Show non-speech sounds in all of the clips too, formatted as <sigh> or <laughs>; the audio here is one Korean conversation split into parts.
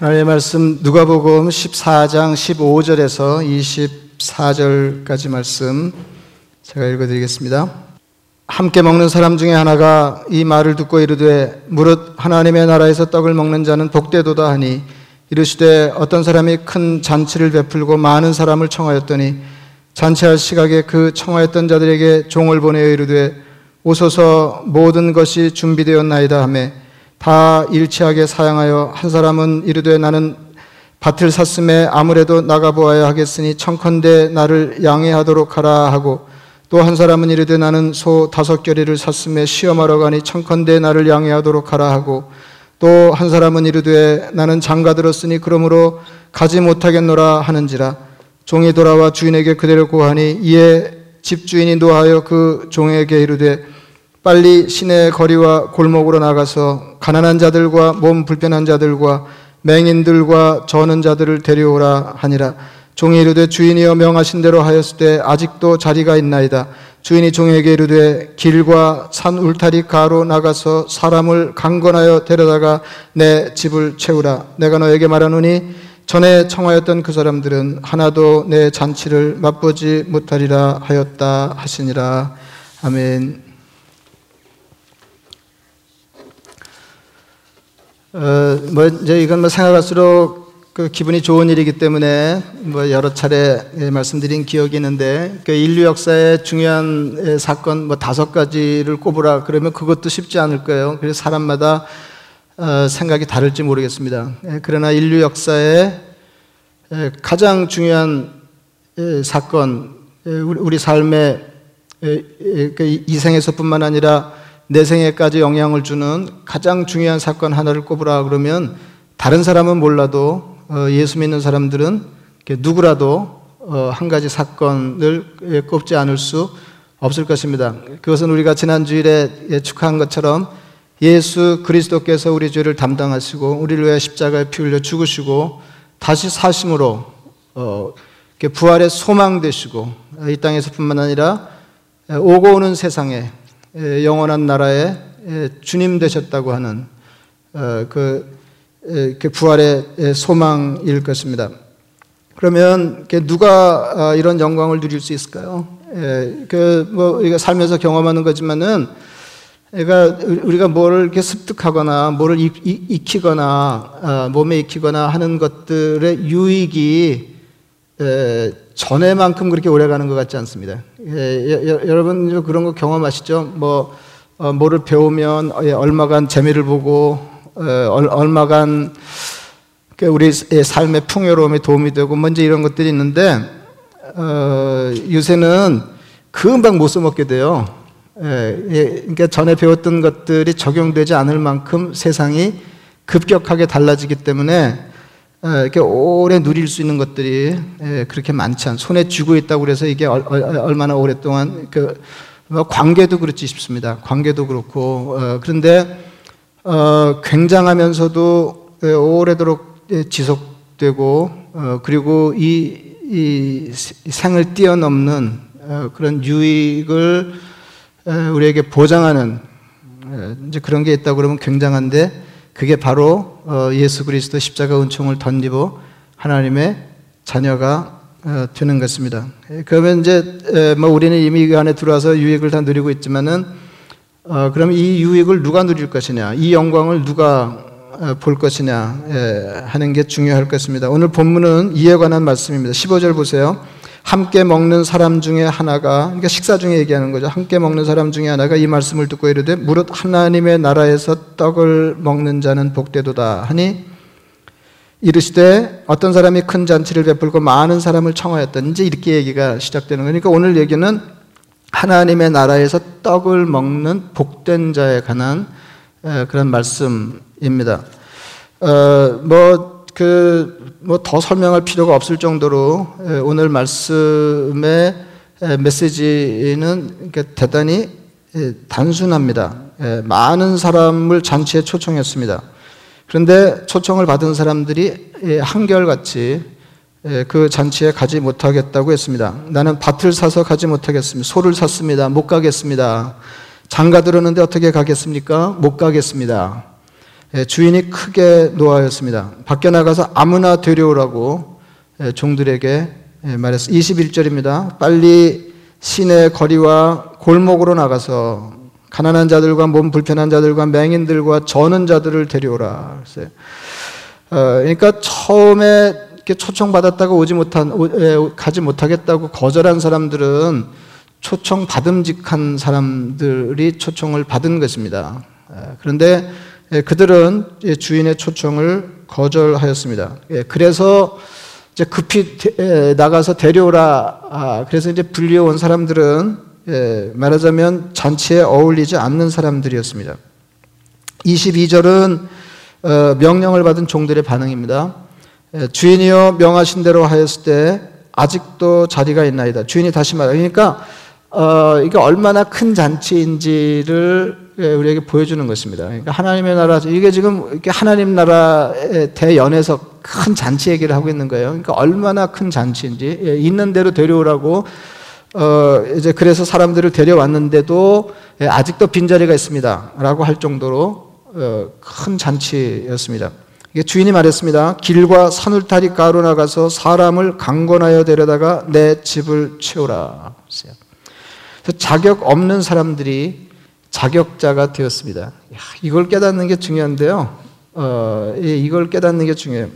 하나님의 말씀 누가복음 14장 15절에서 24절까지 말씀 제가 읽어드리겠습니다. 함께 먹는 사람 중에 하나가 이 말을 듣고 이르되 무릇 하나님의 나라에서 떡을 먹는 자는 복되도다 하니 이르시되 어떤 사람이 큰 잔치를 베풀고 많은 사람을 청하였더니 잔치할 시각에 그 청하였던 자들에게 종을 보내어 이르되 오소서 모든 것이 준비되었나이다 하매 다 일치하게 사양하여 한 사람은 이르되 나는 밭을 샀음에 아무래도 나가보아야 하겠으니 청컨대 나를 양해하도록 하라 하고 또 한 사람은 이르되 나는 소 다섯 결의를 샀음에 시험하러 가니 청컨대 나를 양해하도록 하라 하고 또 한 사람은 이르되 나는 장가 들었으니 그러므로 가지 못하겠노라 하는지라. 종이 돌아와 주인에게 그대로 고하니 이에 집주인이 노하여 그 종에게 이르되 빨리 시내 거리와 골목으로 나가서 가난한 자들과 몸 불편한 자들과 맹인들과 저는 자들을 데려오라 하니라. 종이 이르되 주인이여 명하신 대로 하였을 때 아직도 자리가 있나이다. 주인이 종에게 이르되 길과 산 울타리 가로 나가서 사람을 강건하여 데려다가 내 집을 채우라. 내가 너에게 말하노니 전에 청하였던 그 사람들은 하나도 내 잔치를 맛보지 못하리라 하였다 하시니라. 아멘. 어, 뭐 이제 이건 뭐 생각할수록 그 기분이 좋은 일이기 때문에 뭐 여러 차례 예, 말씀드린 기억이 있는데 그 인류 역사의 중요한 예, 사건 뭐 다섯 가지를 꼽으라 그러면 그것도 쉽지 않을 거예요. 그래서 사람마다 어, 생각이 다를지 모르겠습니다. 예, 그러나 인류 역사의 가장 중요한 사건, 우리 삶의 그 이생에서뿐만 아니라 내 생에까지 영향을 주는 가장 중요한 사건 하나를 꼽으라 그러면 다른 사람은 몰라도 어, 예수 믿는 사람들은 누구라도 어, 한 가지 사건을 꼽지 않을 수 없을 것입니다. 그것은 우리가 지난 주일에 축하한 것처럼 예수 그리스도께서 우리 죄를 담당하시고 우리를 위해 십자가에 피 흘려 죽으시고 다시 사심으로 어, 부활의 소망 되시고 이 땅에서뿐만 아니라 오고 오는 세상에 영원한 나라의 주님 되셨다고 하는 어, 그, 그 부활의 소망일 것입니다. 그러면 누가 아, 이런 영광을 누릴 수 있을까요? 그뭐 우리가 살면서 경험하는 거지만은 그러니까 우리가 뭐를 이렇게 습득하거나 뭐를 익히거나 아, 몸에 익히거나 하는 것들의 유익이 전에만큼 그렇게 오래 가는 것 같지 않습니다. 예, 여 러분 그런 거 경험하시죠? 뭐 어, 뭐를 배우면 예, 얼마간 재미를 보고 어, 얼마간 그 우리 삶의 풍요로움에 도움이 되고 먼저 이런 것들이 있는데 어, 요새는 금방 못 써먹게 돼요. 예, 예, 그러니까 전에 배웠던 것들이 적용되지 않을 만큼 세상이 급격하게 달라지기 때문에 이렇게 오래 누릴 수 있는 것들이 그렇게 많지 않. 손에 쥐고 있다고 그래서 이게 얼마나 오랫동안 그뭐 관계도 그렇지 싶습니다. 관계도 그렇고 어, 그런데 어, 굉장하면서도 오래도록 지속되고 어, 그리고 이, 이 생을 뛰어넘는 그런 유익을 우리에게 보장하는 이제 그런 게 있다고 그러면 굉장한데 그게 바로 어, 예수 그리스도 십자가 은총을 덧입어 하나님의 자녀가 어, 되는 것입니다. 예, 그러면 이제 뭐 우리는 이미 그 안에 들어와서 유익을 다 누리고 있지만은 어, 그럼 이 유익을 누가 누릴 것이냐, 이 영광을 누가 볼 것이냐 예, 하는 게 중요할 것입니다. 오늘 본문은 이에 관한 말씀입니다. 15절 보세요. 함께 먹는 사람 중에 하나가 그러니까 식사 중에 얘기하는 거죠. 함께 먹는 사람 중에 하나가 이 말씀을 듣고 이르되 무릇 하나님의 나라에서 떡을 먹는 자는 복되도다 하니 이르시되 어떤 사람이 큰 잔치를 베풀고 많은 사람을 청하였던 이제 이렇게 얘기가 시작되는 거니까 오늘 얘기는 하나님의 나라에서 떡을 먹는 복된 자에 관한 그런 말씀입니다. 어, 뭐 그 뭐 더 설명할 필요가 없을 정도로 오늘 말씀의 메시지는 대단히 단순합니다. 많은 사람을 잔치에 초청했습니다. 그런데 초청을 받은 사람들이 한결같이 그 잔치에 가지 못하겠다고 했습니다. 나는 밭을 사서 가지 못하겠습니다. 소를 샀습니다. 못 가겠습니다. 장가 들었는데 어떻게 가겠습니까? 못 가겠습니다. 예, 주인이 크게 노하였습니다. 밖에 나가서 아무나 데려오라고 예, 종들에게 예, 말했어. 21절입니다. 빨리 시내 거리와 골목으로 나가서 가난한 자들과 몸 불편한 자들과 맹인들과 저는 자들을 데려오라. 어, 그러니까 처음에 초청받았다가 오지 못한, 가지 못하겠다고 거절한 사람들은 초청 받음직한 사람들이 초청을 받은 것입니다. 그런데 그들은 주인의 초청을 거절하였습니다. 예, 그래서 이제 급히 나가서 데려오라. 아, 그래서 이제 불려온 사람들은 예, 말하자면 잔치에 어울리지 않는 사람들이었습니다. 22절은 어, 명령을 받은 종들의 반응입니다. 예, 주인이여 명하신 대로 하였을 때 아직도 자리가 있나이다. 주인이 다시 말하 그러니까 어, 이게 얼마나 큰 잔치인지를 예, 우리에게 보여주는 것입니다. 그러니까 하나님의 나라, 이게 지금 이렇게 하나님 나라의 대연에서 큰 잔치 얘기를 하고 있는 거예요. 그러니까 얼마나 큰 잔치인지, 예, 있는 대로 데려오라고, 어, 이제 그래서 사람들을 데려왔는데도 예, 아직도 빈자리가 있습니다. 라고 할 정도로 어, 큰 잔치였습니다. 주인이 말했습니다. 길과 산울타리 가로 나가서 사람을 강권하여 데려다가 내 집을 채우라. 자격 없는 사람들이 자격자가 되었습니다. 야, 이걸 깨닫는 게 중요한데요. 어, 이걸 깨닫는 게 중요해요.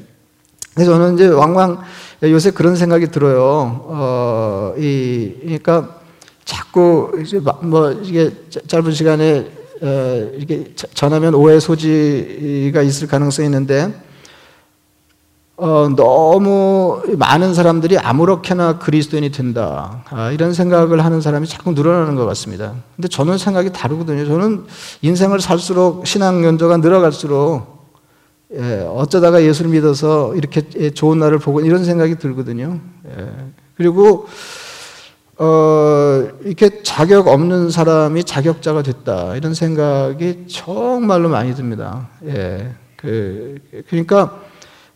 그래서 저는 이제 왕왕 요새 그런 생각이 들어요. 어, 이, 그러니까 자꾸 이제 뭐 이게 짧은 시간에 어, 이렇게 전하면 오해 소지가 있을 가능성이 있는데 어, 너무 많은 사람들이 아무렇게나 그리스도인이 된다. 아, 이런 생각을 하는 사람이 자꾸 늘어나는 것 같습니다. 근데 저는 생각이 다르거든요. 저는 인생을 살수록 신앙 연조가 늘어갈수록 예, 어쩌다가 예수를 믿어서 이렇게 예, 좋은 날을 보고 이런 생각이 들거든요. 예, 그리고 어, 이렇게 자격 없는 사람이 자격자가 됐다. 이런 생각이 정말로 많이 듭니다. 예, 그, 그러니까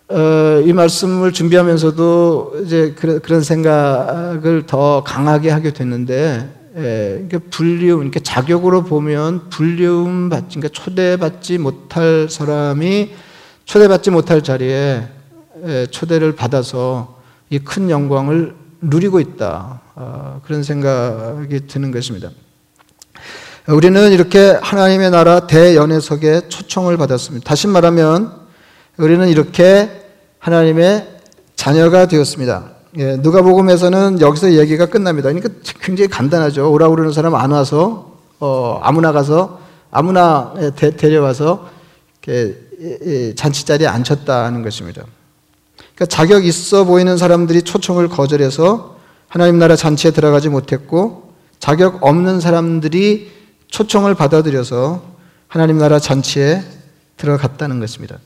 어, 이 말씀을 준비하면서도 이제 그런 생각을 더 강하게 하게 됐는데, 예, 이게 불리움, 이렇게 자격으로 보면 불리움 받지, 그러니까 초대받지 못할 사람이 초대받지 못할 자리에 예, 초대를 받아서 이 큰 영광을 누리고 있다. 어, 그런 생각이 드는 것입니다. 우리는 이렇게 하나님의 나라 대연회석에 초청을 받았습니다. 다시 말하면 우리는 이렇게 하나님의 자녀가 되었습니다. 예, 누가복음에서는 여기서 얘기가 끝납니다. 그러니까 굉장히 간단하죠. 오라 그러는 사람 안 와서 어, 아무나 가서 아무나 데, 려와서 잔치 자리에 앉혔다는 것입니다. 그러니까 자격 있어 보이는 사람들이 초청을 거절해서 하나님 나라 잔치에 들어가지 못했고 자격 없는 사람들이 초청을 받아들여서 하나님 나라 잔치에 들어갔다는 것입니다.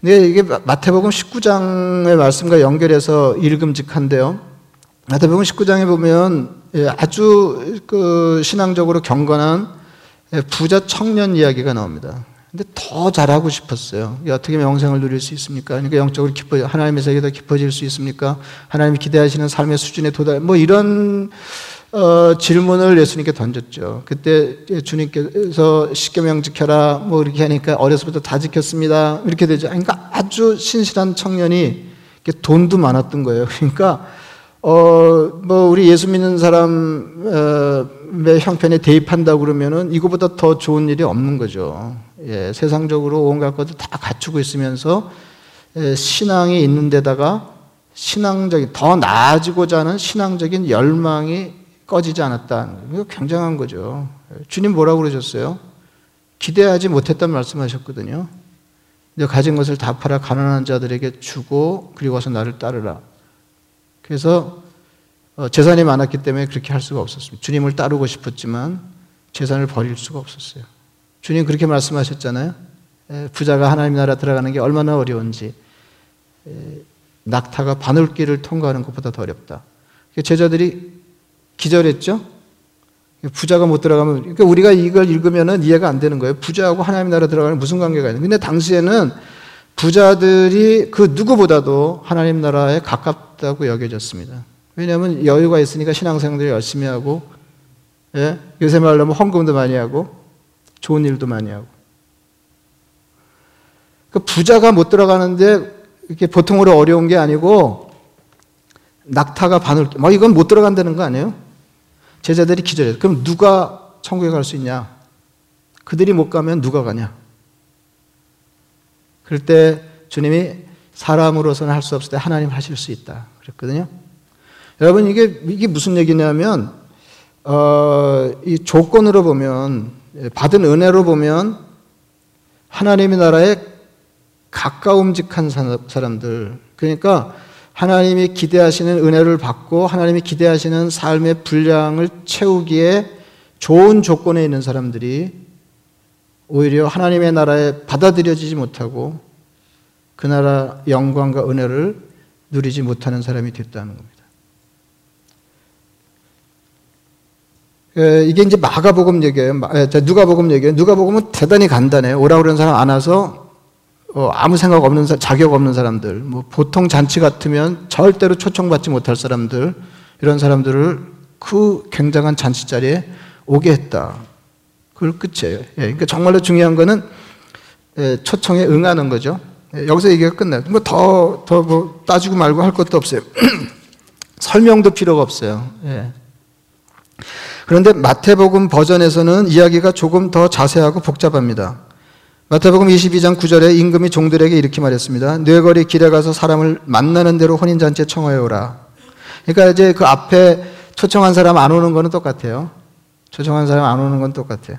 근데 이게 마태복음 19장의 말씀과 연결해서 읽음직한데요. 마태복음 19장에 보면 예, 아주 그 신앙적으로 경건한 예, 부자 청년 이야기가 나옵니다. 근데 더 잘하고 싶었어요. 어떻게 영생을 누릴 수 있습니까? 그러니까 영적으로 기뻐, 하나님의 세계에 더 깊어질 수 있습니까? 하나님이 기대하시는 삶의 수준에 도달, 뭐 이런 어, 질문을 예수님께 던졌죠. 그때 주님께서 십계명 지켜라 뭐 이렇게 하니까 어려서부터 다 지켰습니다. 이렇게 되죠. 그러니까 아주 신실한 청년이 돈도 많았던 거예요. 그러니까 어, 뭐 우리 예수 믿는 사람의 형편에 대입한다 그러면은 이거보다 더 좋은 일이 없는 거죠. 예, 세상적으로 온갖 것을 다 갖추고 있으면서 예, 신앙이 있는 데다가 신앙적인 더 나아지고자 하는 신앙적인 열망이 꺼지지 않았다. 이거 굉장한 거죠. 주님 뭐라고 그러셨어요? 기대하지 못했단 말씀하셨거든요. 너 가진 것을 다 팔아 가난한 자들에게 주고 그리고 와서 나를 따르라. 그래서 어, 재산이 많았기 때문에 그렇게 할 수가 없었습니다. 주님을 따르고 싶었지만 재산을 버릴 수가 없었어요. 주님 그렇게 말씀하셨잖아요. 부자가 하나님 나라 들어가는 게 얼마나 어려운지 낙타가 바늘길을 통과하는 것보다 더 어렵다. 제자들이 기절했죠? 부자가 못 들어가면, 그러니까 우리가 이걸 읽으면 이해가 안 되는 거예요. 부자하고 하나님 나라 들어가는 무슨 관계가 있는 근데 당시에는 부자들이 그 누구보다도 하나님 나라에 가깝다고 여겨졌습니다. 왜냐하면 여유가 있으니까 신앙생활을 열심히 하고, 예? 요새 말로 하면 헌금도 많이 하고, 좋은 일도 많이 하고. 그 부자가 못 들어가는데 이렇게 보통으로 어려운 게 아니고 낙타가 바늘, 뭐 이건 못 들어간다는 거 아니에요? 제자들이 기절해요. 그럼 누가 천국에 갈 수 있냐? 그들이 못 가면 누가 가냐? 그럴 때 주님이 사람으로서는 할 수 없을 때 하나님 하실 수 있다. 그랬거든요. 여러분 이게 이게 무슨 얘기냐면 어, 이 조건으로 보면 받은 은혜로 보면 하나님의 나라에 가까움직한 사람들 그러니까 하나님이 기대하시는 은혜를 받고 하나님이 기대하시는 삶의 분량을 채우기에 좋은 조건에 있는 사람들이 오히려 하나님의 나라에 받아들여지지 못하고 그 나라 영광과 은혜를 누리지 못하는 사람이 됐다는 겁니다. 이게 이제 마가복음 얘기예요. 누가복음 얘기예요. 누가복음은 대단히 간단해요. 오라 그러는 사람 안 와서 어, 아무 생각 없는 자격 없는 사람들, 뭐 보통 잔치 같으면 절대로 초청받지 못할 사람들 이런 사람들을 그 굉장한 잔치 자리에 오게 했다. 그걸 끝이에요. 예, 그러니까 정말로 중요한 거는 예, 초청에 응하는 거죠. 예, 여기서 얘기가 끝나요. 뭐더 더뭐 따지고 말고 할 것도 없어요. <clears throat> 설명도 필요가 없어요. 예. 그런데 마태복음 버전에서는 이야기가 조금 더 자세하고 복잡합니다. 마태복음 22장 9절에 임금이 종들에게 이렇게 말했습니다. 뇌거리 길에 가서 사람을 만나는 대로 혼인잔치에 청하여 오라. 그러니까 이제 그 앞에 초청한 사람 안 오는 거는 똑같아요. 초청한 사람 안 오는 건 똑같아요.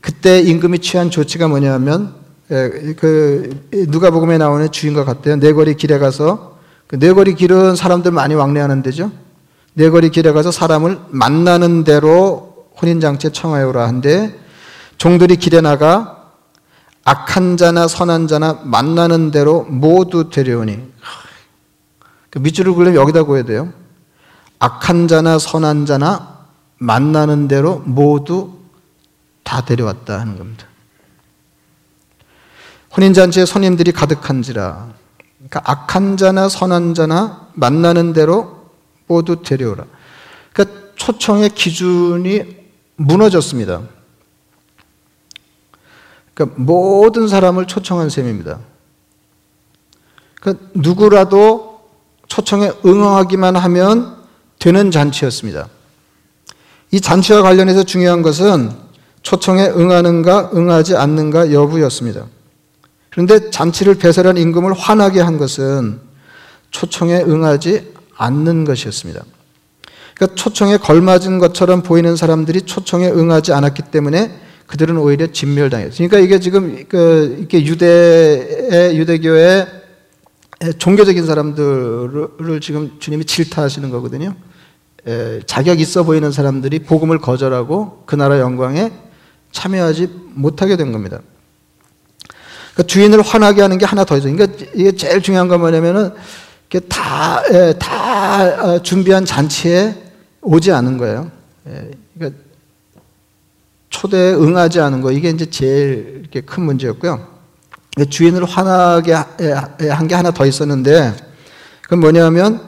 그때 임금이 취한 조치가 뭐냐면 예, 그 누가복음에 나오는 주인과 같아요. 네거리 길에 가서 그 네거리 길은 사람들 많이 왕래하는 데죠. 네거리 길에 가서 사람을 만나는 대로 혼인 장치에 청하여라 한데 종들이 길에 나가 악한 자나 선한 자나 만나는 대로 모두 데려오니 그 밑줄을 그려면 여기다 고야 돼요. 악한 자나 선한 자나 만나는 대로 모두 다 데려왔다 하는 겁니다. 혼인잔치에 손님들이 가득한지라. 그러니까 악한 자나 선한 자나 만나는 대로 모두 데려오라. 그러니까 초청의 기준이 무너졌습니다. 그러니까 모든 사람을 초청한 셈입니다. 그러니까 누구라도 초청에 응하기만 하면 되는 잔치였습니다. 이 잔치와 관련해서 중요한 것은 초청에 응하는가 응하지 않는가 여부였습니다. 그런데 잔치를 배설한 임금을 화나게 한 것은 초청에 응하지 않는 것이었습니다. 그러니까 초청에 걸맞은 것처럼 보이는 사람들이 초청에 응하지 않았기 때문에 그들은 오히려 진멸당했어요. 그러니까 이게 지금 그 이게 유대 유대교의 종교적인 사람들을 지금 주님이 질타하시는 거거든요. 자격 있어 보이는 사람들이 복음을 거절하고 그 나라 영광에 참여하지 못하게 된 겁니다. 그러니까 주인을 화나게 하는 게 하나 더 있어요. 그러니까 이게 제일 중요한 건 뭐냐면은 다, 예, 다 어, 준비한 잔치에 오지 않은 거예요. 예, 그러니까 초대에 응하지 않은 거, 이게 이제 제일 큰 문제였고요. 주인을 화나게 한 게 하나 더 있었는데, 그건 뭐냐면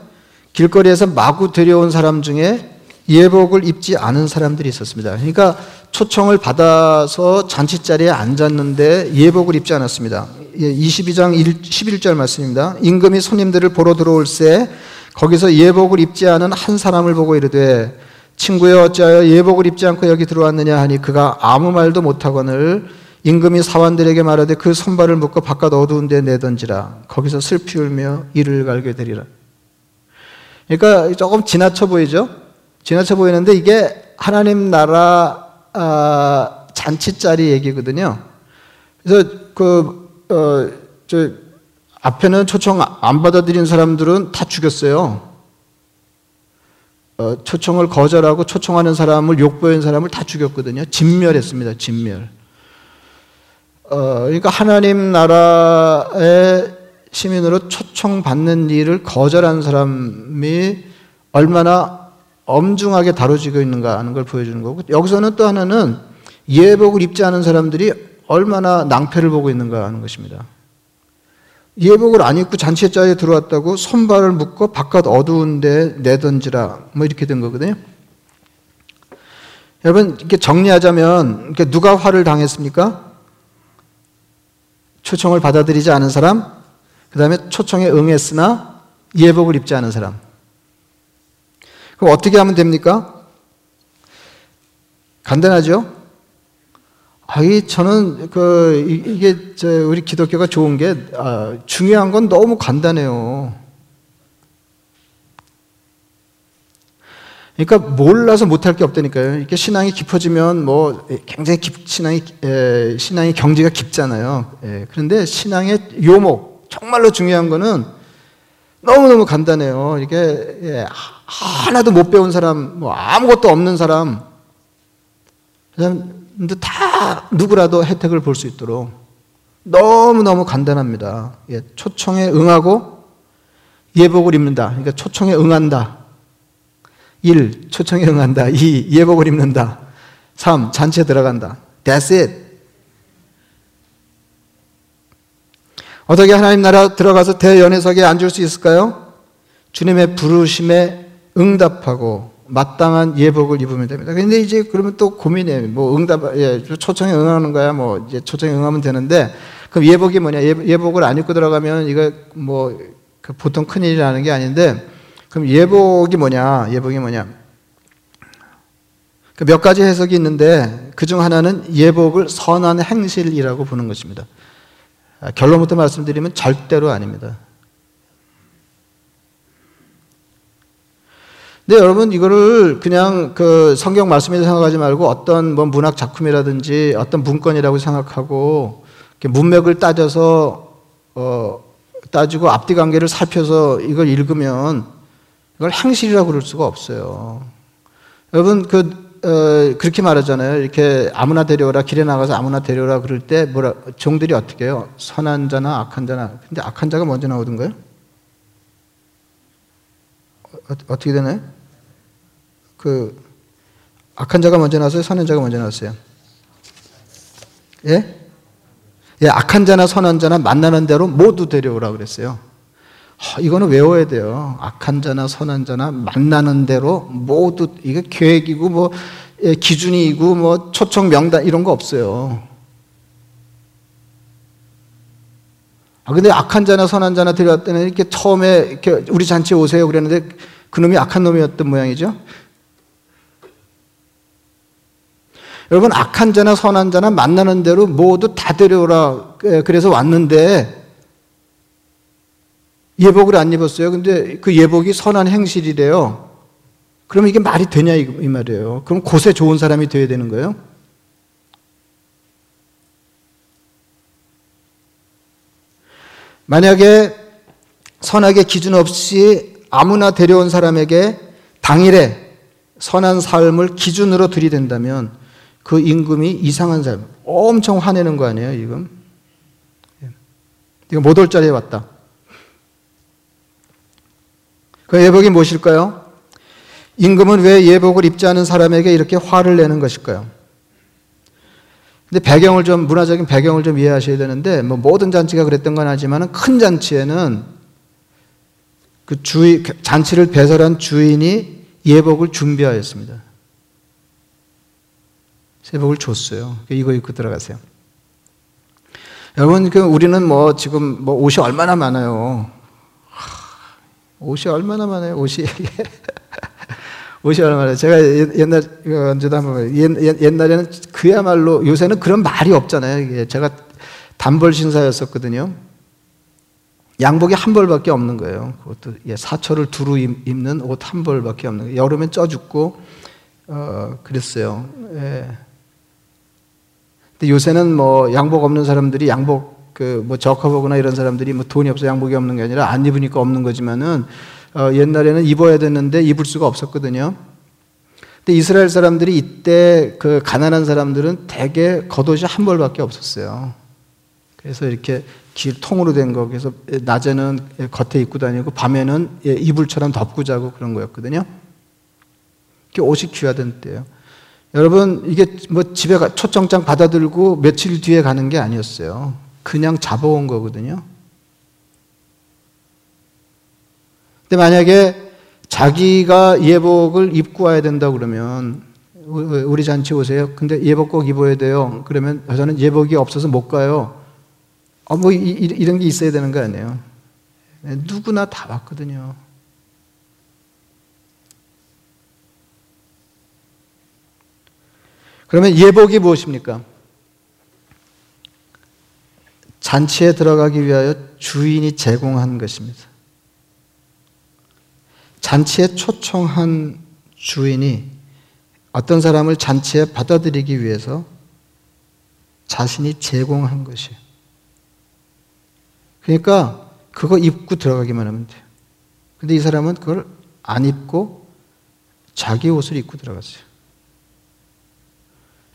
길거리에서 마구 데려온 사람 중에 예복을 입지 않은 사람들이 있었습니다. 그러니까 초청을 받아서 잔치 자리에 앉았는데 예복을 입지 않았습니다. 22장 11절 말씀입니다. 임금이 손님들을 보러 들어올 새 거기서 예복을 입지 않은 한 사람을 보고 이르되 친구여 어찌하여 예복을 입지 않고 여기 들어왔느냐 하니 그가 아무 말도 못하거늘 임금이 사원들에게 말하되 그 손발을 묶어 바깥 어두운 데 내던지라 거기서 슬피 울며 이를 갈게 되리라. 그러니까 조금 지나쳐 보이죠? 지나쳐 보이는데 이게 하나님 나라 아, 잔치자리 얘기거든요. 그래서 그, 어, 저, 앞에는 초청 안 받아들인 사람들은 다 죽였어요. 어, 초청을 거절하고 초청하는 사람을 욕보인 사람을 다 죽였거든요. 진멸했습니다. 진멸. 어, 그러니까 하나님 나라의 시민으로 초청받는 일을 거절한 사람이 얼마나 엄중하게 다뤄지고 있는가 하는 걸 보여주는 거고 여기서는 또 하나는 예복을 입지 않은 사람들이 얼마나 낭패를 보고 있는가 하는 것입니다. 예복을 안 입고 잔치에 짜에 들어왔다고 손발을 묶고 바깥 어두운데 내던지라 뭐 이렇게 된 거거든요. 여러분 이렇게 정리하자면 누가 화를 당했습니까? 초청을 받아들이지 않은 사람, 그 다음에 초청에 응했으나 예복을 입지 않은 사람. 그럼 어떻게 하면 됩니까? 간단하죠? 아이, 저는, 그, 이게, 저, 우리 기독교가 좋은 게, 아, 중요한 건 너무 간단해요. 그러니까 몰라서 못할 게 없다니까요. 이렇게 신앙이 깊어지면 뭐 굉장히 깊, 신앙이 에, 신앙이 경지가 깊잖아요. 에, 그런데 신앙의 요목 정말로 중요한 거는 너무 너무 간단해요. 이게 예, 하나도 못 배운 사람, 뭐 아무것도 없는 사람, 근데 다 누구라도 혜택을 볼 수 있도록 너무 너무 간단합니다. 예, 초청에 응하고 예복을 입는다. 그러니까 초청에 응한다. 1. 초청에 응한다. 2. 예복을 입는다. 3. 잔치에 들어간다. That's it. 어떻게 하나님 나라 들어가서 대연회석에 앉을 수 있을까요? 주님의 부르심에 응답하고 마땅한 예복을 입으면 됩니다. 근데 이제 그러면 또 고민해. 뭐 응답, 예, 초청에 응하는 거야. 뭐 이제 초청에 응하면 되는데 그럼 예복이 뭐냐? 예, 복을 안 입고 들어가면 이거 뭐그 보통 큰 일이라는 게 아닌데 그럼 예복이 뭐냐? 예복이 뭐냐? 그몇 가지 해석이 있는데 그 중 하나는 예복을 선한 행실이라고 보는 것입니다. 아, 결론부터 말씀드리면 절대로 아닙니다. 근데 여러분 이거를 그냥 그 성경 말씀이라고 생각하지 말고 어떤 뭐 문학 작품이라든지 어떤 문건이라고 생각하고 문맥을 따져서 어 따지고 앞뒤 관계를 살펴서 이걸 읽으면 이걸 행실이라고 그럴 수가 없어요. 여러분 그 어, 그렇게 말하잖아요. 이렇게 아무나 데려오라 길에 나가서 아무나 데려오라 그럴 때 뭐라 종들이 어떻게 해요? 선한 자나 악한 자나. 근데 악한 자가 먼저 나오던가요? 어, 어떻게 되나요? 그 악한 자가 먼저 나왔어요? 선한 자가 먼저 나왔어요? 예? 예, 악한 자나 선한 자나 만나는 대로 모두 데려오라 그랬어요. 이거는 외워야 돼요. 악한 자나 선한 자나 만나는 대로 모두 이게 계획이고 뭐 예, 기준이고 뭐 초청 명단 이런 거 없어요. 아 근데 악한 자나 선한 자나 데려왔더니 이렇게 처음에 이렇게 우리 잔치에 오세요 그랬는데 그놈이 악한 놈이었던 모양이죠. 여러분 악한 자나 선한 자나 만나는 대로 모두 다 데려오라 예, 그래서 왔는데 예복을 안 입었어요. 근데 그 예복이 선한 행실이래요. 그럼 이게 말이 되냐 이 말이에요. 그럼 곳에 좋은 사람이 되어야 되는 거예요? 만약에 선하게 기준 없이 아무나 데려온 사람에게 당일에 선한 삶을 기준으로 들이댄다면 그 임금이 이상한 사람, 엄청 화내는 거 아니에요, 지금? 이거 못 올 자리에 왔다. 그 예복이 무엇일까요? 임금은 왜 예복을 입지 않은 사람에게 이렇게 화를 내는 것일까요? 근데 배경을 좀 문화적인 배경을 좀 이해하셔야 되는데 뭐 모든 잔치가 그랬던 건 아니지만 큰 잔치에는 그 주인 잔치를 배설한 주인이 예복을 준비하였습니다. 세복을 줬어요. 이거 입고 들어가세요. 여러분 그 우리는 뭐 지금 뭐 옷이 얼마나 많아요. 옷이 얼마나 많아요, 옷이. <laughs> 옷이 얼마나 제가 옛날 언제도 한번 옛날에는 그야말로 요새는 그런 말이 없잖아요. 제가 단벌 신사였었거든요. 양복이 한 벌밖에 없는 거예요. 그것도 사철을 두루 입는 옷 한 벌밖에 없는 거예요. 여름엔 쪄 죽고 어, 그랬어요. 예. 근데 요새는 뭐 양복 없는 사람들이 양복 그 뭐 저커버거나 이런 사람들이 뭐 돈이 없어 양복이 없는 게 아니라 안 입으니까 없는 거지만은 어 옛날에는 입어야 됐는데 입을 수가 없었거든요. 근데 이스라엘 사람들이 이때 그 가난한 사람들은 대개 겉옷이 한 벌밖에 없었어요. 그래서 이렇게 길 통으로 된 거, 그래서 낮에는 겉에 입고 다니고 밤에는 예, 이불처럼 덮고 자고 그런 거였거든요. 그 옷이 귀하던 때예요. 여러분 이게 뭐 집에 초청장 받아들고 며칠 뒤에 가는 게 아니었어요. 그냥 잡아온 거거든요. 근데 만약에 자기가 예복을 입고 와야 된다 그러면 우리 잔치 오세요. 근데 예복 꼭 입어야 돼요. 그러면 저는 예복이 없어서 못 가요. 어, 뭐, 이, 이런 게 있어야 되는 거 아니에요? 네, 누구나 다 봤거든요. 그러면 예복이 무엇입니까? 잔치에 들어가기 위하여 주인이 제공한 것입니다. 잔치에 초청한 주인이 어떤 사람을 잔치에 받아들이기 위해서 자신이 제공한 것이에요. 그러니까 그거 입고 들어가기만 하면 돼요. 근데 이 사람은 그걸 안 입고 자기 옷을 입고 들어갔어요.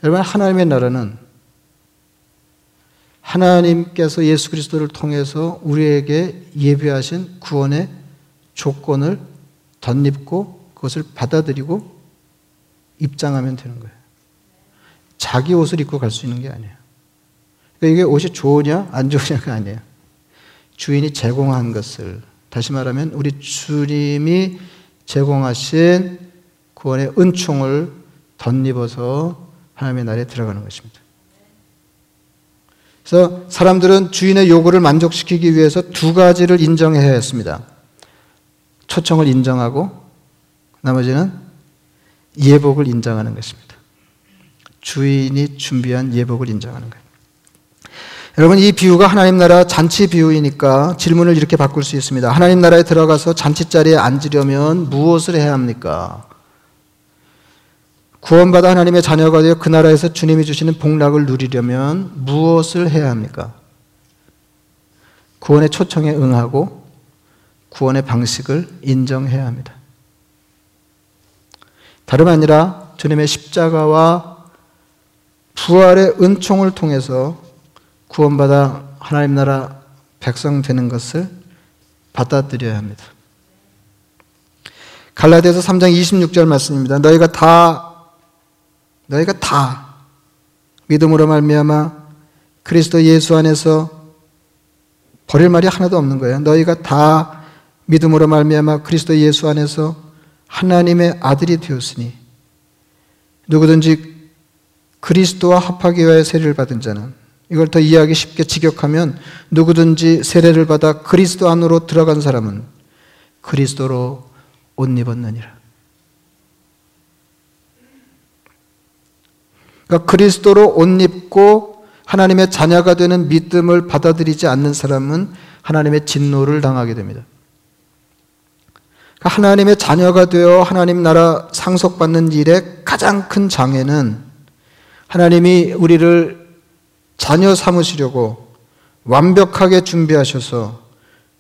여러분, 하나님의 나라는 하나님께서 예수 그리스도를 통해서 우리에게 예비하신 구원의 조건을 덧입고 그것을 받아들이고 입장하면 되는 거예요. 자기 옷을 입고 갈 수 있는 게 아니에요. 그러니까 이게 옷이 좋으냐, 안 좋으냐가 아니에요. 주인이 제공한 것을, 다시 말하면 우리 주님이 제공하신 구원의 은총을 덧입어서 하나님의 나라에 들어가는 것입니다. 그래서 사람들은 주인의 요구를 만족시키기 위해서 두 가지를 인정해야 했습니다. 초청을 인정하고 나머지는 예복을 인정하는 것입니다. 주인이 준비한 예복을 인정하는 거예요. 여러분, 이 비유가 하나님 나라 잔치 비유이니까 질문을 이렇게 바꿀 수 있습니다. 하나님 나라에 들어가서 잔치 자리에 앉으려면 무엇을 해야 합니까? 구원받아 하나님의 자녀가 되어 그 나라에서 주님이 주시는 복락을 누리려면 무엇을 해야 합니까? 구원의 초청에 응하고 구원의 방식을 인정해야 합니다. 다름 아니라 주님의 십자가와 부활의 은총을 통해서 구원받아 하나님 나라 백성 되는 것을 받아들여야 합니다. 갈라디아서 3장 26절 말씀입니다. 너희가 다 너희가 다 믿음으로 말미암아 그리스도 예수 안에서 버릴 말이 하나도 없는 거예요. 너희가 다 믿음으로 말미암아 그리스도 예수 안에서 하나님의 아들이 되었으니 누구든지 그리스도와 합하기 위하여 세례를 받은 자는 이걸 더 이해하기 쉽게 직역하면 누구든지 세례를 받아 그리스도 안으로 들어간 사람은 그리스도로 옷 입었느니라. 그러니까 그리스도로 옷 입고 하나님의 자녀가 되는 믿음을 받아들이지 않는 사람은 하나님의 진노를 당하게 됩니다. 그러니까 하나님의 자녀가 되어 하나님 나라 상속받는 일의 가장 큰 장애는 하나님이 우리를 자녀 삼으시려고 완벽하게 준비하셔서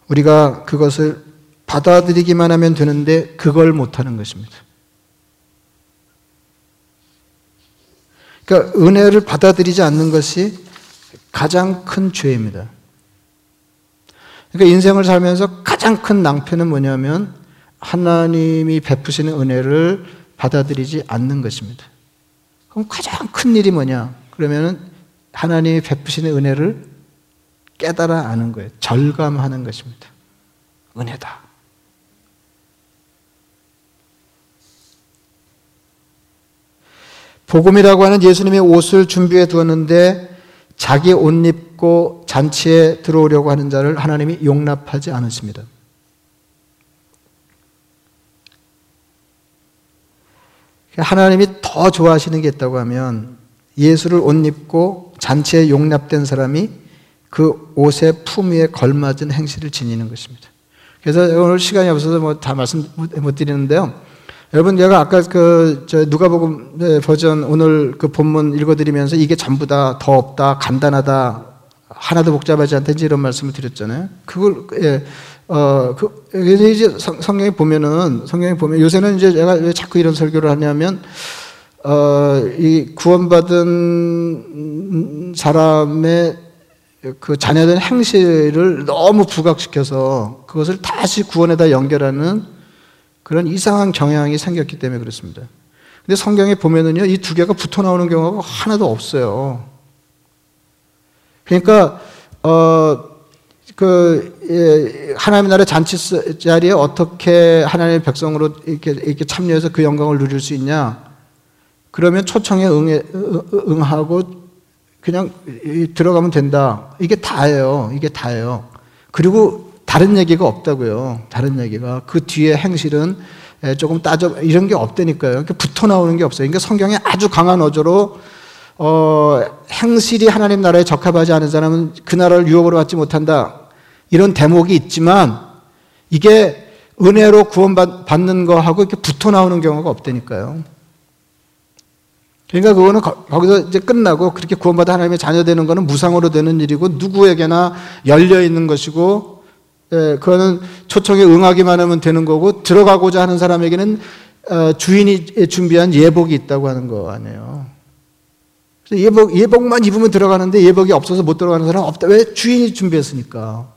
우리가 그것을 받아들이기만 하면 되는데 그걸 못하는 것입니다. 그러니까 은혜를 받아들이지 않는 것이 가장 큰 죄입니다. 그러니까 인생을 살면서 가장 큰 낭패는 뭐냐면 하나님이 베푸시는 은혜를 받아들이지 않는 것입니다. 그럼 가장 큰 일이 뭐냐? 그러면은 하나님이 베푸시는 은혜를 깨달아 아는 거예요. 절감하는 것입니다. 은혜다. 복음이라고 하는 예수님의 옷을 준비해 두었는데 자기 옷 입고 잔치에 들어오려고 하는 자를 하나님이 용납하지 않으십니다. 하나님이 더 좋아하시는 게 있다고 하면 예수를 옷 입고 잔치에 용납된 사람이 그 옷의 품위에 걸맞은 행실을 지니는 것입니다. 그래서 오늘 시간이 없어서 뭐 다 말씀 못 드리는데요. 여러분 제가 아까 그저 누가복음 네, 버전 오늘 그 본문 읽어드리면서 이게 전부 다 더 없다 간단하다 하나도 복잡하지 않다 이런 말씀을 드렸잖아요. 그걸 예, 어 그 그래서 이제 성 경에 보면은 성경에 보면 요새는 이제 제가 왜 자꾸 이런 설교를 하냐면 어 이 구원받은 사람의 그 자녀된 행실을 너무 부각시켜서 그것을 다시 구원에다 연결하는 그런 이상한 경향이 생겼기 때문에 그렇습니다. 근데 성경에 보면은요, 이 두 개가 붙어 나오는 경우가 하나도 없어요. 그러니까, 어, 그, 예, 하나님의 나라 잔치 자리에 어떻게 하나님의 백성으로 이렇게, 이렇게 참여해서 그 영광을 누릴 수 있냐? 그러면 초청에 응해, 응하고 그냥 들어가면 된다. 이게 다예요. 이게 다예요. 그리고 다른 얘기가 없다고요. 다른 얘기가. 그 뒤에 행실은 조금 따져, 이런 게 없다니까요. 붙어 나오는 게 없어요. 그러니까 성경에 아주 강한 어조로, 어, 행실이 하나님 나라에 적합하지 않은 사람은 그 나라를 유업으로 받지 못한다. 이런 대목이 있지만, 이게 은혜로 구원받는 거하고 이렇게 붙어 나오는 경우가 없다니까요. 그러니까 그거는 거기서 이제 끝나고 그렇게 구원받아 하나님의 자녀 되는 거는 무상으로 되는 일이고 누구에게나 열려 있는 것이고 예, 그거는 초청에 응하기만 하면 되는 거고 들어가고자 하는 사람에게는 어, 주인이 준비한 예복이 있다고 하는 거 아니에요. 예복, 예복만 입으면 들어가는데 예복이 없어서 못 들어가는 사람 없다. 왜? 주인이 준비했으니까.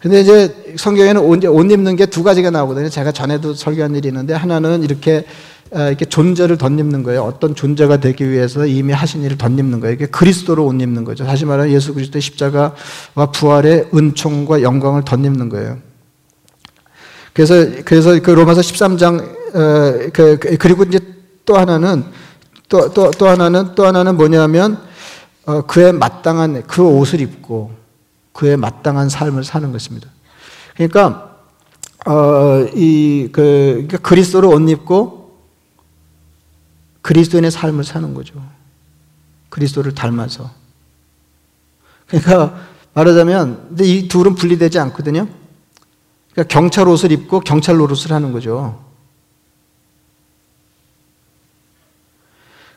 근데 이제 성경에는 옷, 입는 게 두 가지가 나오거든요. 제가 전에도 설교한 일이 있는데 하나는 이렇게 어, 이렇게 존재를 덧입는 거예요. 어떤 존재가 되기 위해서 이미 하신 일을 덧입는 거예요. 이게 그리스도로 옷 입는 거죠. 다시 말하면 예수 그리스도의 십자가와 부활의 은총과 영광을 덧입는 거예요. 그래서 그래서 그 로마서 13장 어, 그, 그, 그리고 이제 또 하나는 또 또 또 하나는 또 하나는 뭐냐면 어, 그에 마땅한 그 옷을 입고 그에 마땅한 삶을 사는 것입니다. 그러니까 어, 이그 그러니까 그리스도로 옷 입고 그리스도인의 삶을 사는 거죠. 그리스도를 닮아서. 그러니까 말하자면 근데 이 둘은 분리되지 않거든요. 그러니까 경찰 옷을 입고 경찰 노릇을 하는 거죠.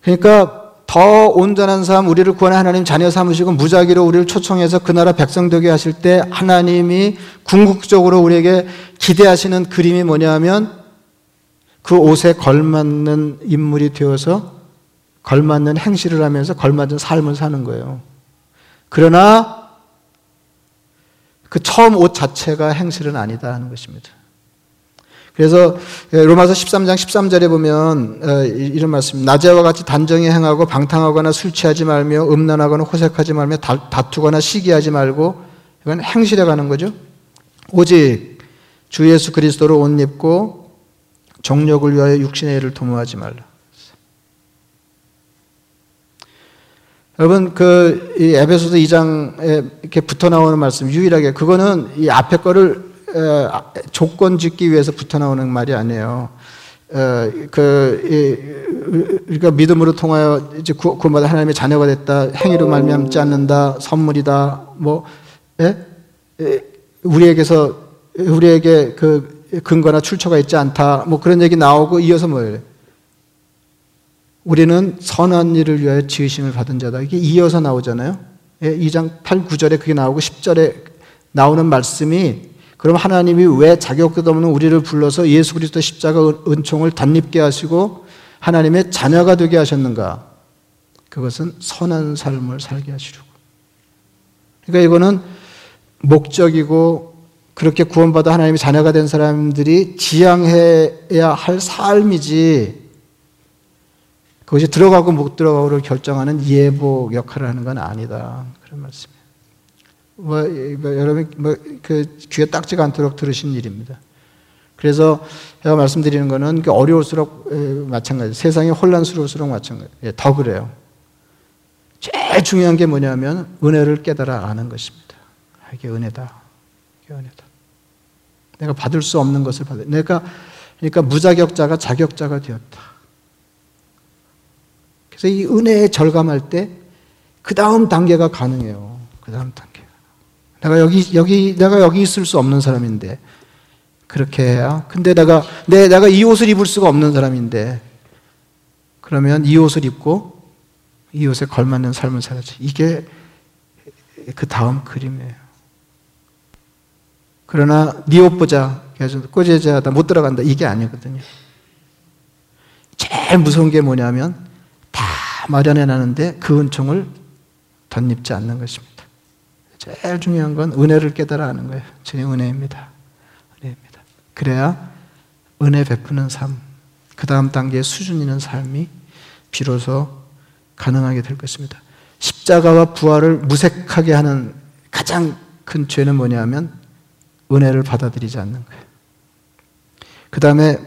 그러니까 더 온전한 삶, 우리를 구원해 하나님 자녀 삼으시고 무작위로 우리를 초청해서 그 나라 백성 되게 하실 때 하나님이 궁극적으로 우리에게 기대하시는 그림이 뭐냐면 그 옷에 걸맞는 인물이 되어서 걸맞는 행실을 하면서 걸맞은 삶을 사는 거예요. 그러나 그 처음 옷 자체가 행실은 아니다 하는 것입니다. 그래서 예, 로마서 13장 13절에 보면 어, 이런 말씀 낮에와 같이 단정히 행하고 방탕하거나 술 취하지 말며 음란하거나 호색하지 말며 다투거나 시기하지 말고 이건 행실에 가는 거죠. 오직 주 예수 그리스도로 옷 입고 정력을 위하여 육신의 일을 도모하지 말라. 여러분 그 에베소서 2장에 이렇게 붙어 나오는 말씀 유일하게 그거는 이 앞에 거를 조건 짓기 위해서 붙어 나오는 말이 아니에요. 그, 우리가 믿음으로 통하여 이제 구원받아 하나님의 자녀가 됐다. 행위로 말미암지 않는다. 선물이다. 뭐, 예? 우리에게서, 우리에게 그 근거나 출처가 있지 않다. 뭐 그런 얘기 나오고 이어서 뭐예요? 우리는 선한 일을 위하여 지으심을 받은 자다. 이게 이어서 나오잖아요. 2장 8, 9절에 그게 나오고 10절에 나오는 말씀이 그럼 하나님이 왜 자격도 없는 우리를 불러서 예수 그리스도 십자가 은총을 덧입게 하시고 하나님의 자녀가 되게 하셨는가? 그것은 선한 삶을 살게 하시려고. 그러니까 이거는 목적이고 그렇게 구원받아 하나님의 자녀가 된 사람들이 지향해야 할 삶이지 그것이 들어가고 못 들어가고를 결정하는 예복 역할을 하는 건 아니다. 그런 말씀. 뭐, 뭐 여러분 뭐 그 귀에 딱지가 않도록 들으신 일입니다. 그래서 제가 말씀드리는 것은 그 어려울수록 마찬가지. 세상이 혼란스러울수록 마찬가지. 예, 더 그래요. 제일 중요한 게 뭐냐면 은혜를 깨달아 아는 것입니다. 아, 이게 은혜다. 은혜다. 내가 받을 수 없는 것을 받아. 내가 그러니까 무자격자가 자격자가 되었다. 그래서 이 은혜에 절감할 때 그 다음 단계가 가능해요. 그 다음 단계. 내가 여기, 여기, 내가 여기 있을 수 없는 사람인데. 그렇게 해야. 근데 내가, 내, 내가 이 옷을 입을 수가 없는 사람인데. 그러면 이 옷을 입고 이 옷에 걸맞는 삶을 살아야지. 이게 그 다음 그림이에요. 그러나 네옷 보자. 꼬재자다 못 들어간다. 이게 아니거든요. 제일 무서운 게 뭐냐면 다 마련해 놨는데 그 은총을 덧입지 않는 것입니다. 제일 중요한 건 은혜를 깨달아 하는 거예요. 주님 은혜입니다. 은혜입니다. 그래야 은혜 베푸는 삶, 그 다음 단계의 수준 있는 삶이 비로소 가능하게 될 것입니다. 십자가와 부활을 무색하게 하는 가장 큰 죄는 뭐냐면 은혜를 받아들이지 않는 거예요. 그 다음에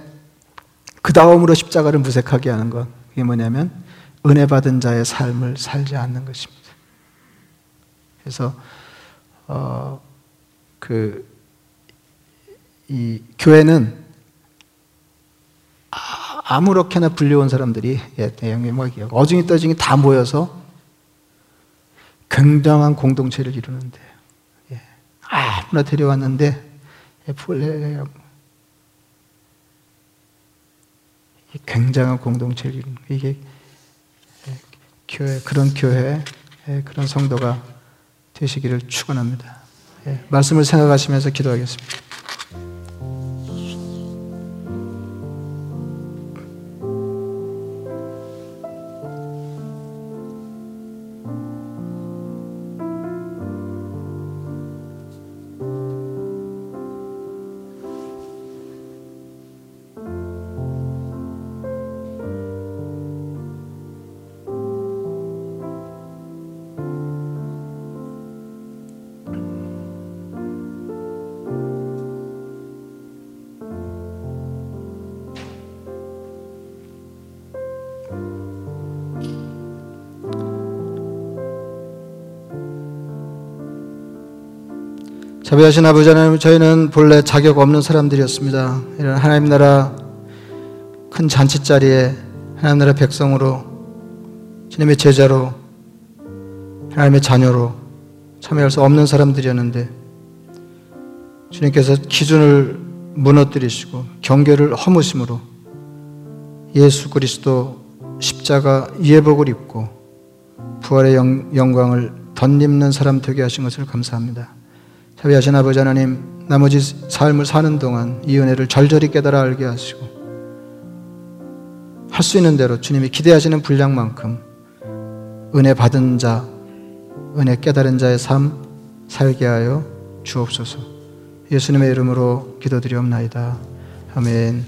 그 다음으로 십자가를 무색하게 하는 건 그게 뭐냐면 은혜 받은 자의 삶을 살지 않는 것입니다. 그래서 어, 그, 이 교회는 아- 아무렇게나 불려온 사람들이, 예, 뭐, 어중이 떠중이 다 모여서 굉장한 공동체를 이루는데, 예, 아무나 데려왔는데, 이 굉장한 공동체를 이루는, 이게, 예, 교회, 그런 교회, 예, 그런 성도가 되시기를 축원합니다. 예, 말씀을 생각하시면서 기도하겠습니다. 자비하신 아버지 하나님, 저희는 본래 자격 없는 사람들이었습니다. 이런 하나님 나라 큰 잔치 자리에 하나님 나라 백성으로 주님의 제자로 하나님의 자녀로 참여할 수 없는 사람들이었는데 주님께서 기준을 무너뜨리시고 경계를 허무심으로 예수 그리스도 십자가 예복을 입고 부활의 영, 영광을 덧입는 사람 되게 하신 것을 감사합니다. 자비하신 아버지 하나님, 나머지 삶을 사는 동안 이 은혜를 절절히 깨달아 알게 하시고 할 수 있는 대로 주님이 기대하시는 분량만큼 은혜 받은 자, 은혜 깨달은 자의 삶 살게 하여 주옵소서. 예수님의 이름으로 기도드리옵나이다. 아멘.